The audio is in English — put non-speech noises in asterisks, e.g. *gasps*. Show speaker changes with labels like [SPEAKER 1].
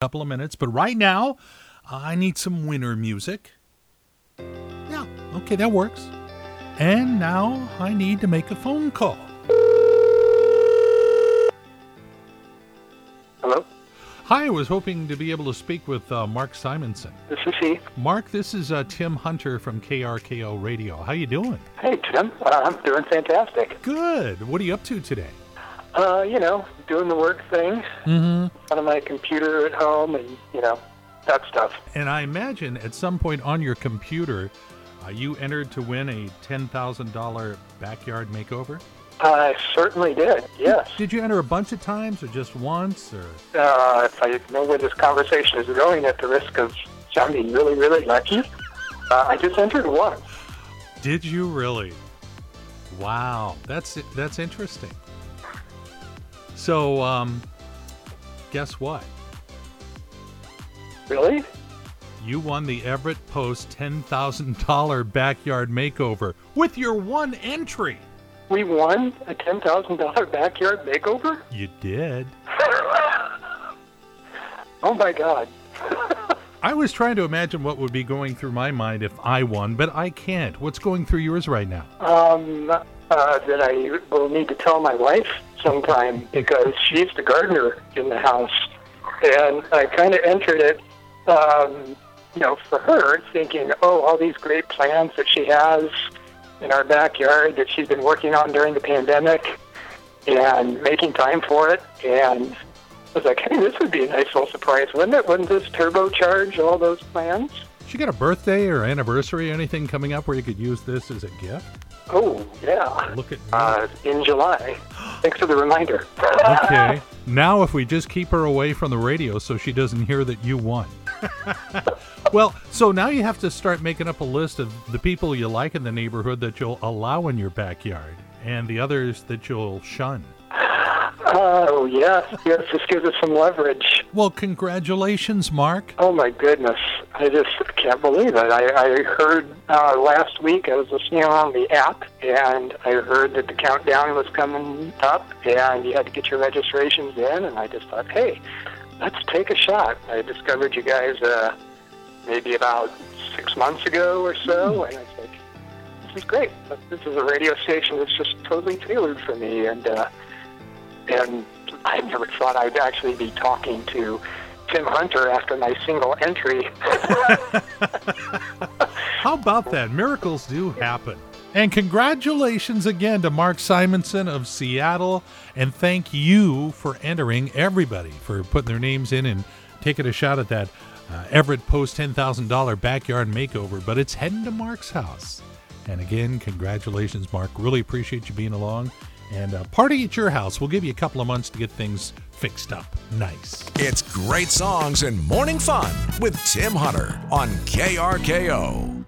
[SPEAKER 1] couple of minutes, but right now, I need some winter music. Yeah, okay, that works. And now I need to make a phone call.
[SPEAKER 2] Hello,
[SPEAKER 1] Hi, I was hoping to be able to speak with uh, Mark Simonson.
[SPEAKER 2] this is he.
[SPEAKER 1] Mark, this is uh, Tim Hunter from KRKO Radio. How you doing?
[SPEAKER 2] Hey, Tim. Uh, I'm doing fantastic.
[SPEAKER 1] Good. What are you up to today?
[SPEAKER 2] Uh, you know, doing the work thing
[SPEAKER 1] Mm-hmm.
[SPEAKER 2] on my computer at home, and you know, that stuff.
[SPEAKER 1] And I imagine at some point on your computer, uh, you entered to win a $10,000 backyard makeover.
[SPEAKER 2] I certainly did. Yes.
[SPEAKER 1] Did you enter a bunch of times or just once or
[SPEAKER 2] Uh, if I know where this conversation is going, at the risk of sounding really, really lucky, uh, I just entered once.
[SPEAKER 1] did you really? Wow, that's that's interesting. So, um guess what?
[SPEAKER 2] Really?
[SPEAKER 1] You won the Everett Post $10,000 backyard makeover with your one entry.
[SPEAKER 2] We won a ten thousand dollar backyard makeover?
[SPEAKER 1] You did. *laughs*
[SPEAKER 2] Oh my God. *laughs*
[SPEAKER 1] I was trying to imagine what would be going through my mind if I won, but I can't. What's going through yours right now?
[SPEAKER 2] Um, uh, that I will need to tell my wife sometime because she's the gardener in the house, and I kind of entered it, um, you know, for her, thinking, oh, all these great plants that she has in our backyard that she's been working on during the pandemic, and making time for it, and. I was like, hey, this would be a nice little surprise, wouldn't it? Wouldn't this turbocharge all those plans?
[SPEAKER 1] She got a birthday or anniversary or anything coming up where you could use this as a gift?
[SPEAKER 2] Oh, yeah.
[SPEAKER 1] Look at me.
[SPEAKER 2] Uh, in July. *gasps* Thanks for the reminder.
[SPEAKER 1] okay. *laughs* Now, if we just keep her away from the radio so she doesn't hear that you won. *laughs* well, so now you have to start making up a list of the people you like in the neighborhood that you'll allow in your backyard and the others that you'll shun.
[SPEAKER 2] Oh, yes, yes, this gives us some leverage.
[SPEAKER 1] Well, congratulations, Mark.
[SPEAKER 2] Oh, my goodness. I just can't believe it. I, I heard uh, last week, I was listening on the app, and I heard that the countdown was coming up, and you had to get your registrations in, and I just thought, hey, let's take a shot. I discovered you guys uh, maybe about six months ago or so, and I was like, this is great. This is a radio station that's just totally tailored for me, and uh, and I never thought I'd actually be talking to Tim Hunter after my single entry. *laughs*
[SPEAKER 1] How about that? Miracles do happen. And congratulations again to Mark Simonson of Seattle. And thank you for entering everybody for putting their names in and taking a shot at that uh, Everett Post $10,000 backyard makeover. But it's heading to Mark's house. And again, congratulations, Mark. Really appreciate you being along. And uh, party at your house. We'll give you a couple of months to get things fixed up. Nice.
[SPEAKER 3] It's great songs and morning fun with Tim Hunter on KRKO.